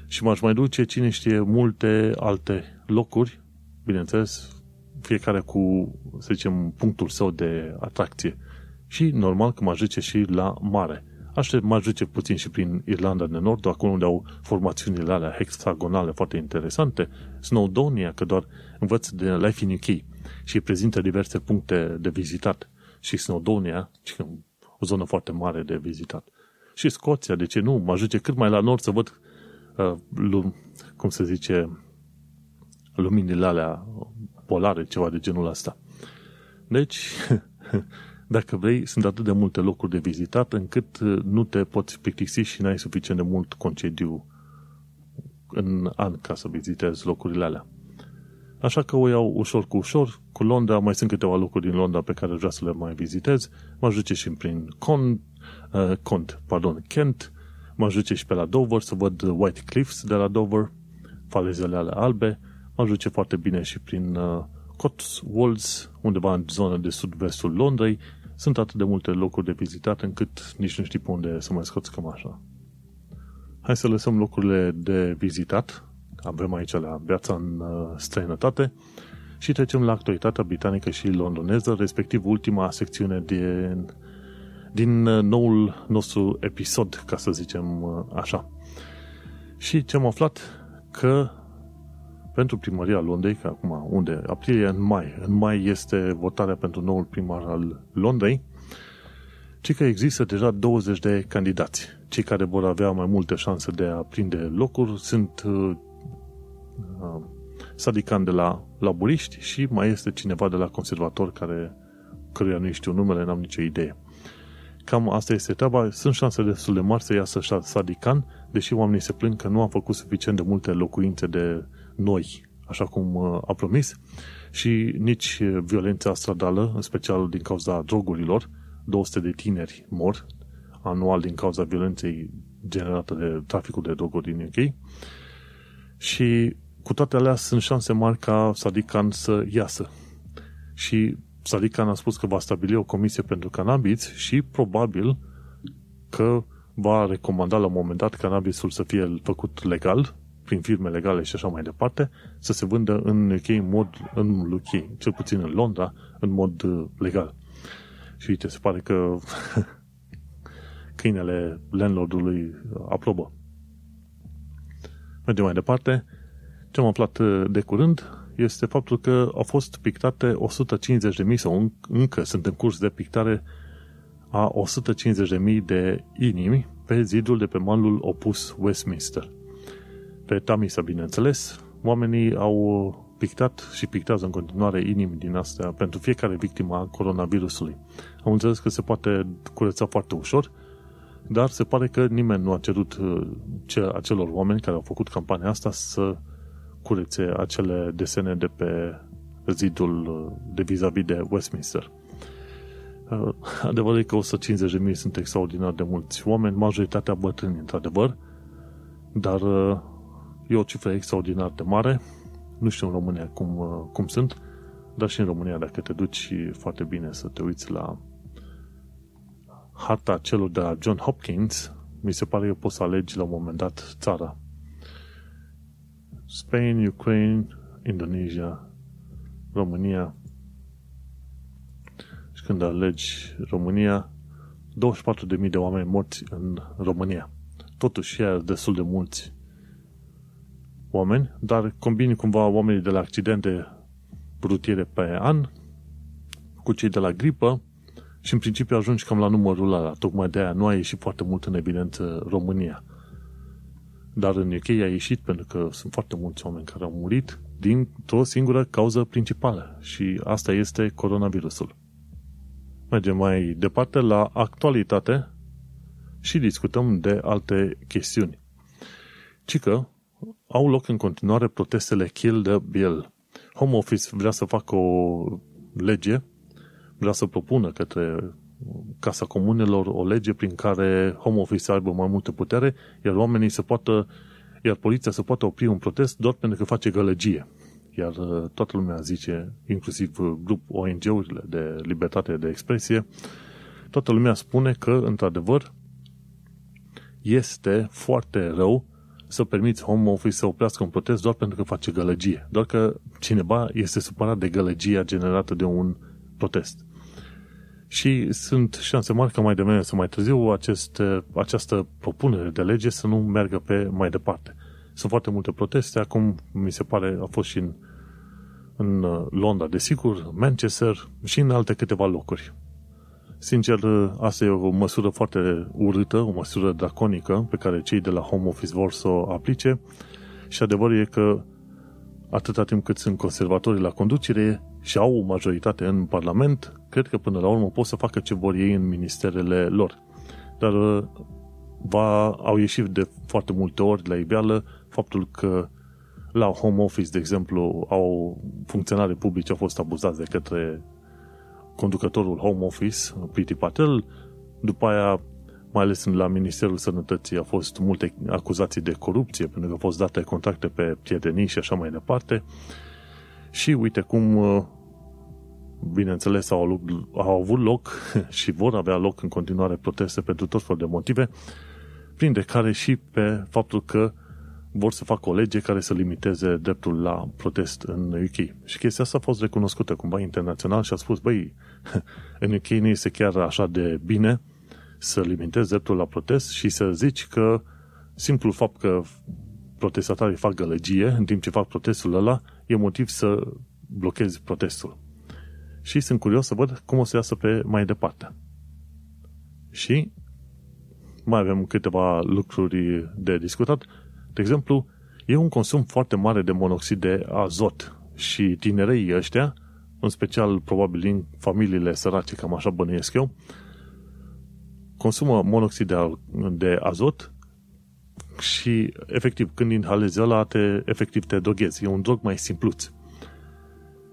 Și m-aș mai duce, cine știe, multe alte locuri, bineînțeles, fiecare cu, să zicem, punctul său de atracție. Și normal că mă duce și la mare. Aș mă duce puțin și prin Irlanda de Nord, acolo unde au formațiunile alea hexagonale foarte interesante. Snowdonia, că doar învăț de Life in UK și prezintă diverse puncte de vizitat. Și Snowdonia, o zonă foarte mare de vizitat. Și Scoția, de ce nu? Mă ajunge cât mai la nord să văd, uh, lum, cum se zice, luminile alea polare, ceva de genul ăsta. Deci, dacă vrei, sunt atât de multe locuri de vizitat încât uh, nu te poți plictisi și n-ai suficient de mult concediu în an ca să vizitezi locurile alea. Așa că o iau ușor cu ușor. Cu Londra mai sunt câteva locuri din Londra pe care vreau să le mai vizitez. Mă ajunge și prin Con, uh, Cont, pardon, Kent. Mă ajunge și pe la Dover să văd White Cliffs de la Dover, falezele ale albe. Mă ajunge foarte bine și prin uh, Cotswolds, undeva în zona de sud-vestul Londrei, sunt atât de multe locuri de vizitat încât nici nu știi pe unde să mai scoți cămașa. Hai să lăsăm locurile de vizitat, avem aici la viața în uh, străinătate, și trecem la actualitatea britanică și londoneză, respectiv ultima secțiune din, din uh, noul nostru episod, ca să zicem uh, așa. Și ce am aflat? Că pentru primăria Londrei, că acum unde? Aprilie în mai. În mai este votarea pentru noul primar al Londrei, ci că există deja 20 de candidați. Cei care vor avea mai multe șanse de a prinde locuri sunt uh, uh, Sadican de la laburiști și mai este cineva de la conservator care, căruia nu știu numele, n-am nicio idee. Cam asta este treaba. Sunt șanse destul de mari să iasă Sadican, deși oamenii se plâng că nu a făcut suficient de multe locuințe de noi, așa cum uh, a promis, și nici violența stradală, în special din cauza drogurilor. 200 de tineri mor anual din cauza violenței generată de traficul de droguri din UK. Și cu toate alea sunt șanse mari ca Sadikan să iasă. Și Sadikan a spus că va stabili o comisie pentru cannabis și probabil că va recomanda la un moment dat cannabisul să fie făcut legal prin firme legale și așa mai departe, să se vândă în UK în mod, în UK, cel puțin în Londra, în mod uh, legal. Și uite, se pare că câinele landlordului aprobă. Mergem mai departe. Ce am aflat uh, de curând este faptul că au fost pictate 150.000 sau încă sunt în curs de pictare a 150.000 de inimi pe zidul de pe malul opus Westminster pe Tamisa, bineînțeles, oamenii au pictat și pictează în continuare inimi din astea pentru fiecare victimă a coronavirusului. Am înțeles că se poate curăța foarte ușor, dar se pare că nimeni nu a cerut uh, ce, acelor oameni care au făcut campania asta să curețe acele desene de pe zidul uh, de vis-a-vis de Westminster. Uh, adevărul e că 150.000 sunt extraordinar de mulți oameni, majoritatea bătrâni, într-adevăr, dar E o cifră extraordinar de mare. Nu știu în România cum, uh, cum sunt, dar și în România, dacă te duci foarte bine să te uiți la harta celor de la John Hopkins, mi se pare că poți să alegi la un moment dat țara. Spain, Ukraine, Indonesia, România. Și când alegi România, 24.000 de oameni morți în România. Totuși, e destul de mulți oameni, dar combini cumva oamenii de la accidente rutiere pe an cu cei de la gripă și în principiu ajungi cam la numărul ăla. Tocmai de aia nu a ieșit foarte mult în evidență România. Dar în UK a ieșit pentru că sunt foarte mulți oameni care au murit dintr-o singură cauză principală și asta este coronavirusul. Mergem mai departe la actualitate și discutăm de alte chestiuni. Cică, au loc în continuare protestele Kill the Bill. Home Office vrea să facă o lege, vrea să propună către Casa Comunelor o lege prin care Home Office să aibă mai multă putere, iar oamenii să poată, iar poliția să poată opri un protest doar pentru că face gălăgie. Iar uh, toată lumea zice, inclusiv grup ONG-urile de libertate de expresie, toată lumea spune că, într-adevăr, este foarte rău să permiți home office să oprească un protest doar pentru că face gălăgie. Doar că cineva este supărat de gălăgia generată de un protest. Și sunt șanse mari că mai devreme sau mai târziu aceste, această propunere de lege să nu meargă pe mai departe. Sunt foarte multe proteste, acum mi se pare a fost și în, în Londra, desigur, Manchester și în alte câteva locuri. Sincer, asta e o măsură foarte urâtă, o măsură draconică pe care cei de la Home Office vor să o aplice și adevărul e că atâta timp cât sunt conservatorii la conducere și au o majoritate în Parlament, cred că până la urmă pot să facă ce vor ei în ministerele lor. Dar va, au ieșit de foarte multe ori la iveală faptul că la home office, de exemplu, au funcționare publice au fost abuzați de către conducătorul Home Office, Priti Patel, după aia, mai ales la Ministerul Sănătății, a fost multe acuzații de corupție, pentru că au fost date contracte pe prietenii și așa mai departe. Și uite cum uh, bineînțeles, au, au avut loc și vor avea loc în continuare proteste pentru tot felul de motive, printre care și pe faptul că vor să facă o lege care să limiteze dreptul la protest în UK. Și chestia asta a fost recunoscută cumva internațional și a spus, băi, în UK nu este chiar așa de bine să limitezi dreptul la protest și să zici că simplul fapt că protestatarii fac gălăgie în timp ce fac protestul ăla e motiv să blochezi protestul. Și sunt curios să văd cum o să iasă pe mai departe. Și mai avem câteva lucruri de discutat. De exemplu, e un consum foarte mare de monoxid de azot și tinerii ăștia, în special probabil din familiile sărace, cam așa bănuiesc eu, consumă monoxid de, de azot și efectiv când inhalezi ăla te, efectiv te droghezi. E un drog mai simpluț.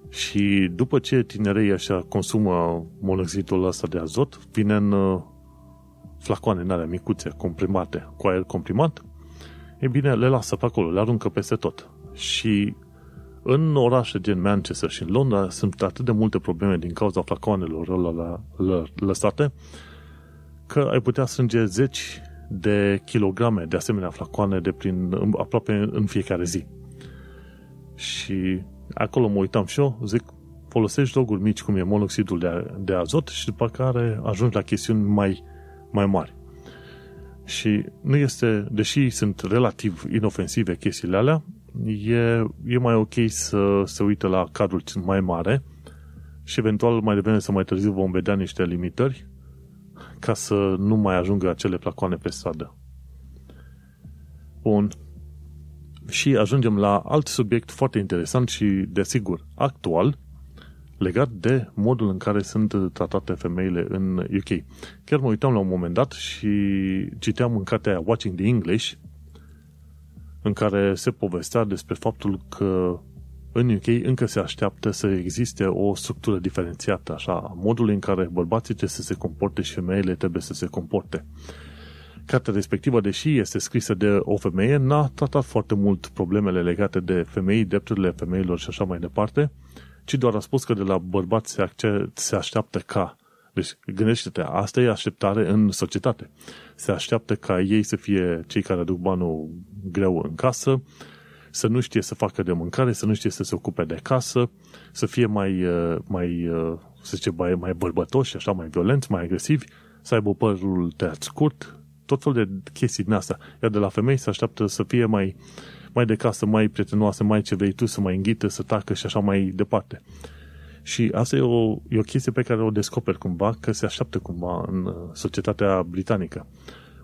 Și după ce tinerii așa consumă monoxidul ăsta de azot, vine în uh, flacoane în alea micuțe, comprimate, cu aer comprimat, e bine, le lasă pe acolo, le aruncă peste tot. Și în orașe gen Manchester și în Londra sunt atât de multe probleme din cauza flacoanelor ăla lăsate, că ai putea strânge zeci de kilograme de asemenea flacoane de prin, aproape în fiecare zi. Și acolo mă uitam și eu, zic, folosești droguri mici cum e monoxidul de, de azot și după care ajungi la chestiuni mai, mai mari. Și nu este, deși sunt relativ inofensive chestiile alea, e, e mai ok să se uită la cadrul mai mare și eventual mai devreme să mai târziu vom vedea niște limitări ca să nu mai ajungă acele placoane pe stradă. Bun. Și ajungem la alt subiect foarte interesant și, desigur, actual, legat de modul în care sunt tratate femeile în UK. Chiar mă uitam la un moment dat și citeam în cartea Watching the English, în care se povestea despre faptul că în UK încă se așteaptă să existe o structură diferențiată, așa, modul în care bărbații trebuie să se comporte și femeile trebuie să se comporte. Cartea respectivă, deși este scrisă de o femeie, n-a tratat foarte mult problemele legate de femei, drepturile femeilor și așa mai departe, ci doar a spus că de la bărbați se, se așteaptă ca deci, gândește-te, asta e așteptare în societate. Se așteaptă ca ei să fie cei care aduc banul greu în casă, să nu știe să facă de mâncare, să nu știe să se ocupe de casă, să fie mai, uh, mai uh, să zice, mai, mai bărbătoși, așa, mai violenți, mai agresivi, să aibă părul tăiat scurt, tot fel de chestii din asta. Iar de la femei se așteaptă să fie mai, mai de casă, mai prietenoase, mai ce vrei tu, să mai înghită, să tacă și așa mai departe. Și asta e o, e o chestie pe care o descoperi cumva, că se așteaptă cumva în uh, societatea britanică.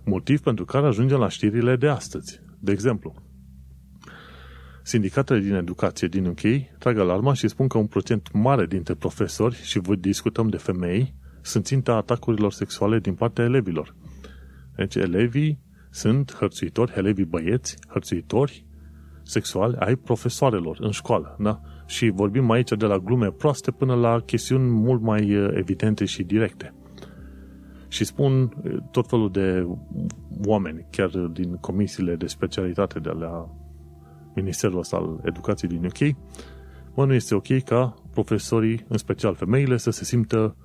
Motiv pentru care ajungem la știrile de astăzi. De exemplu, Sindicatele din educație din UK trag alarma și spun că un procent mare dintre profesori, și vă discutăm de femei, sunt ținta atacurilor sexuale din partea elevilor. Deci elevii sunt hărțuitori, elevii băieți, hărțuitori sexuali ai profesoarelor în școală. Da? Și vorbim aici de la glume proaste până la chestiuni mult mai evidente și directe. Și spun tot felul de oameni, chiar din comisiile de specialitate de la Ministerul ăsta al Educației din UK, mă, nu este ok ca profesorii, în special femeile, să se simtă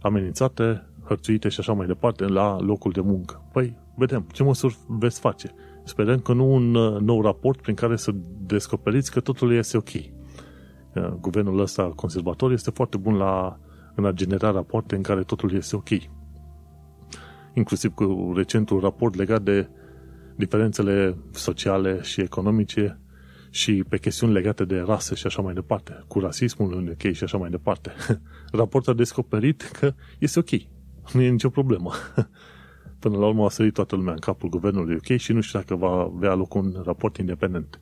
amenințate, hărțuite și așa mai departe la locul de muncă. Păi, vedem, ce măsuri veți face? Sperăm că nu un uh, nou raport prin care să descoperiți că totul este ok. Uh, guvernul ăsta conservator este foarte bun la, în a genera rapoarte în care totul este ok. Inclusiv cu recentul raport legat de diferențele sociale și economice și pe chestiuni legate de rasă și așa mai departe, cu rasismul în UK și așa mai departe. Raportul a descoperit că este ok, nu e nicio problemă. Până la urmă a sărit toată lumea în capul guvernului UK și nu știu dacă va avea loc un raport independent.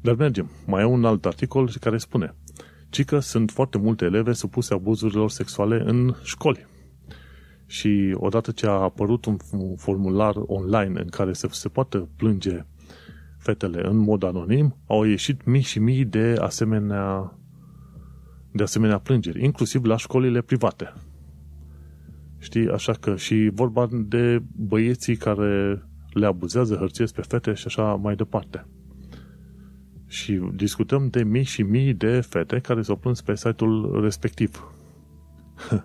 Dar mergem. Mai e un alt articol care spune ci că sunt foarte multe eleve supuse abuzurilor sexuale în școli. Și odată ce a apărut un formular online în care se, se poate plânge fetele în mod anonim, au ieșit mii și mii de asemenea, de asemenea plângeri, inclusiv la școlile private. Știi? Așa că și vorba de băieții care le abuzează, hărțuiesc pe fete și așa mai departe. Și discutăm de mii și mii de fete care s-au plâns pe site-ul respectiv.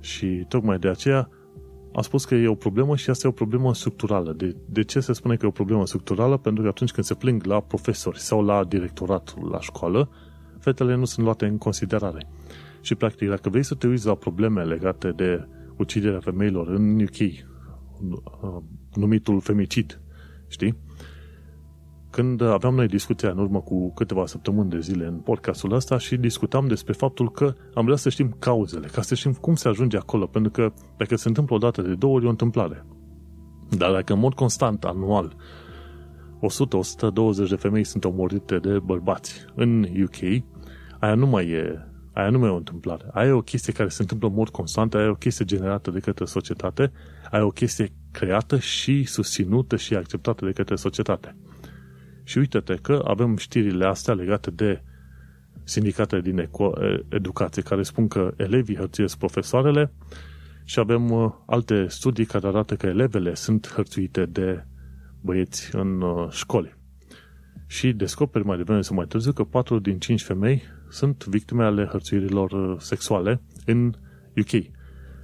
și tocmai de aceea a spus că e o problemă și asta e o problemă structurală. De, de ce se spune că e o problemă structurală? Pentru că atunci când se plâng la profesori sau la directoratul la școală, fetele nu sunt luate în considerare. Și practic, dacă vrei să te uiți la probleme legate de uciderea femeilor în UK, uh, numitul femicid, știi? Când aveam noi discuția în urmă cu câteva săptămâni de zile în podcastul ăsta și discutam despre faptul că am vrea să știm cauzele, ca să știm cum se ajunge acolo, pentru că dacă se întâmplă o dată de două ori, e o întâmplare. Dar dacă în mod constant, anual, 100-120 de femei sunt omorite de bărbați în UK, aia nu mai e Aia nu mai e o întâmplare. Aia e o chestie care se întâmplă în mod constant, aia e o chestie generată de către societate, aia e o chestie creată și susținută și acceptată de către societate. Și uite-te că avem știrile astea legate de sindicatele din educație care spun că elevii hărțuiesc profesoarele și avem uh, alte studii care arată că elevele sunt hărțuite de băieți în uh, școli. Și descoperi mai devreme sau mai târziu că 4 din 5 femei sunt victime ale hărțuirilor uh, sexuale în UK.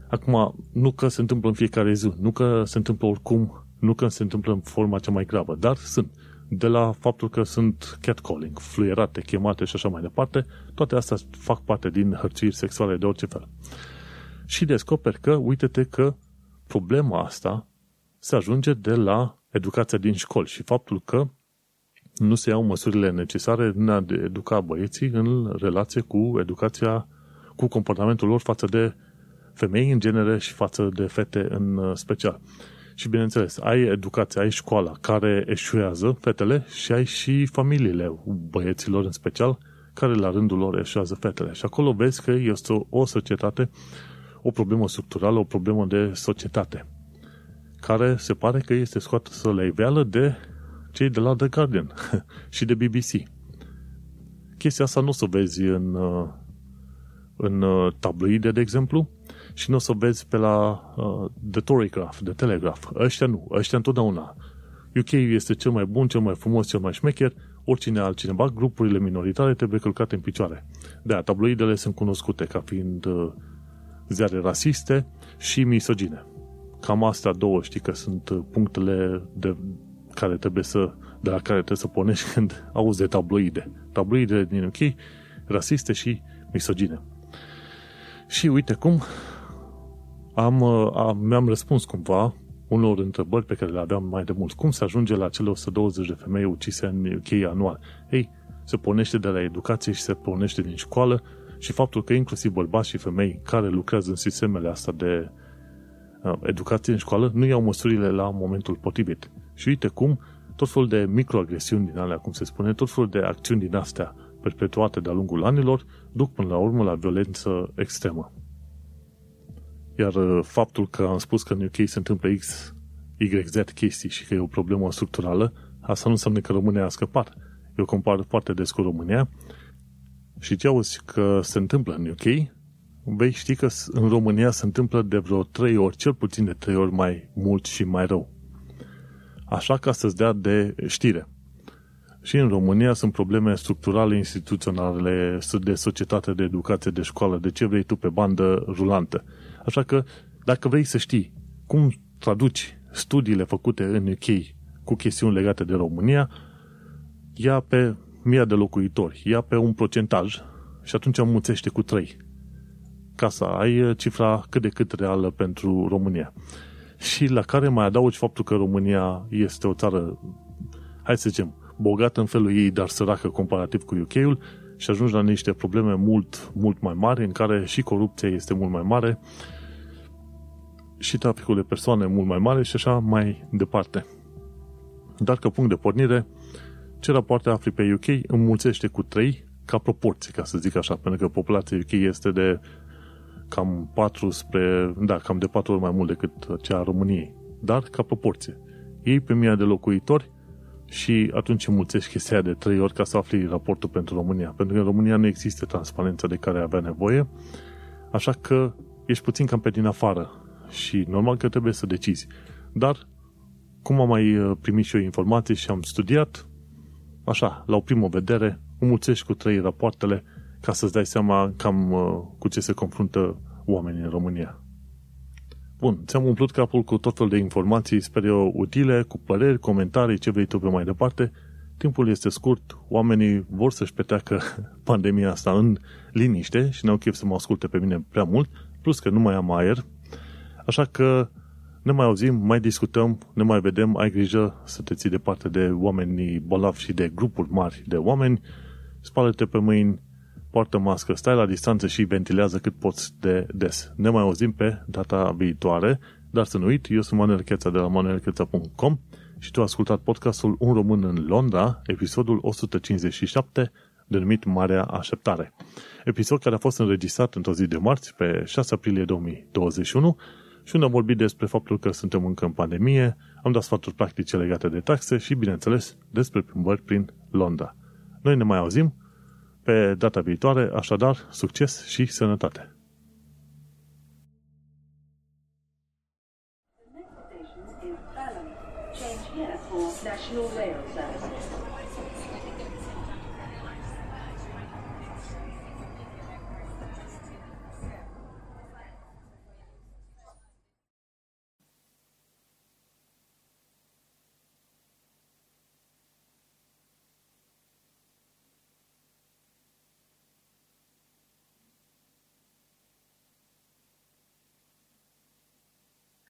Acum, nu că se întâmplă în fiecare zi, nu că se întâmplă oricum, nu că se întâmplă în forma cea mai gravă, dar sunt. De la faptul că sunt catcalling, fluierate, chemate și așa mai departe, toate astea fac parte din hărțuiri sexuale de orice fel. Și descoperi că, uite-te că problema asta se ajunge de la educația din școli și faptul că nu se iau măsurile necesare în a educa băieții în relație cu educația, cu comportamentul lor față de femei în genere și față de fete în uh, special. Și bineînțeles, ai educația, ai școala care eșuează fetele și ai și familiile băieților în special care la rândul lor eșuează fetele. Și acolo vezi că este o, societate, o problemă structurală, o problemă de societate care se pare că este scoată la iveală de cei de la The Guardian și de BBC. Chestia asta nu o să vezi în, uh, în uh, tabloide, de exemplu, și nu o să vezi pe la uh, The Telegraph, The Telegraph. Ăștia nu, ăștia întotdeauna. UK este cel mai bun, cel mai frumos, cel mai șmecher, oricine altcineva, grupurile minoritare trebuie călcate în picioare. De tabloidele sunt cunoscute ca fiind uh, ziare rasiste și misogine. Cam astea două, știi că sunt uh, punctele de care trebuie să, de la care trebuie să pornești când auzi de tabloide. Tabloide din UK, rasiste și misogine. Și uite cum am, am, mi-am răspuns cumva unor întrebări pe care le aveam mai de mult. Cum se ajunge la cele 120 de femei ucise în UK anual? Ei, se pornește de la educație și se pornește din școală și faptul că inclusiv bărbați și femei care lucrează în sistemele astea de uh, educație în școală nu iau măsurile la momentul potrivit. Și uite cum tot felul de microagresiuni din alea, cum se spune, tot felul de acțiuni din astea perpetuate de-a lungul anilor, duc până la urmă la violență extremă. Iar uh, faptul că am spus că în UK se întâmplă X, YZ chestii și că e o problemă structurală, asta nu înseamnă că România a scăpat. Eu compar foarte des cu România și ce auzi că se întâmplă în UK, vei ști că în România se întâmplă de vreo 3 ori, cel puțin de 3 ori mai mult și mai rău așa ca să-ți dea de știre. Și în România sunt probleme structurale, instituționale, de societate, de educație, de școală, de ce vrei tu pe bandă rulantă. Așa că, dacă vrei să știi cum traduci studiile făcute în UK cu chestiuni legate de România, ia pe mii de locuitori, ia pe un procentaj și atunci înmulțește cu 3 ca să ai cifra cât de cât reală pentru România. Și la care mai adaugi faptul că România este o țară, hai să zicem, bogată în felul ei, dar săracă comparativ cu UK-ul și ajungi la niște probleme mult, mult mai mari, în care și corupția este mult mai mare, și traficul de persoane mult mai mare și așa mai departe. Dar ca punct de pornire, ce rapoarte afli pe UK înmulțește cu 3 ca proporție, ca să zic așa, pentru că populația UK este de cam 4 spre, da, cam de 4 ori mai mult decât cea a României. Dar ca proporție. Ei pe mii de locuitori și atunci înmulțești chestia de 3 ori ca să afli raportul pentru România. Pentru că în România nu există transparența de care avea nevoie, așa că ești puțin cam pe din afară și normal că trebuie să decizi. Dar, cum am mai uh, primit și eu informații și am studiat, așa, la o primă vedere, înmulțești cu trei rapoartele ca să-ți dai seama cam uh, cu ce se confruntă oamenii în România. Bun, ți-am umplut capul cu tot felul de informații, sper eu, utile, cu păreri, comentarii, ce vrei tu pe mai departe. Timpul este scurt, oamenii vor să-și petreacă pandemia asta în liniște și n-au chef să mă asculte pe mine prea mult, plus că nu mai am aer, așa că ne mai auzim, mai discutăm, ne mai vedem, ai grijă să te ții departe de oamenii bolnavi și de grupuri mari de oameni, spală-te pe mâini, poartă mască, stai la distanță și ventilează cât poți de des. Ne mai auzim pe data viitoare, dar să nu uit, eu sunt Manuel Cheța de la manuelcheța.com și tu ai ascultat podcastul Un român în Londra, episodul 157, denumit Marea Așteptare. Episod care a fost înregistrat într-o zi de marți, pe 6 aprilie 2021, și unde am vorbit despre faptul că suntem încă în pandemie, am dat sfaturi practice legate de taxe și, bineînțeles, despre plimbări prin Londra. Noi ne mai auzim pe data viitoare, așadar, succes și sănătate!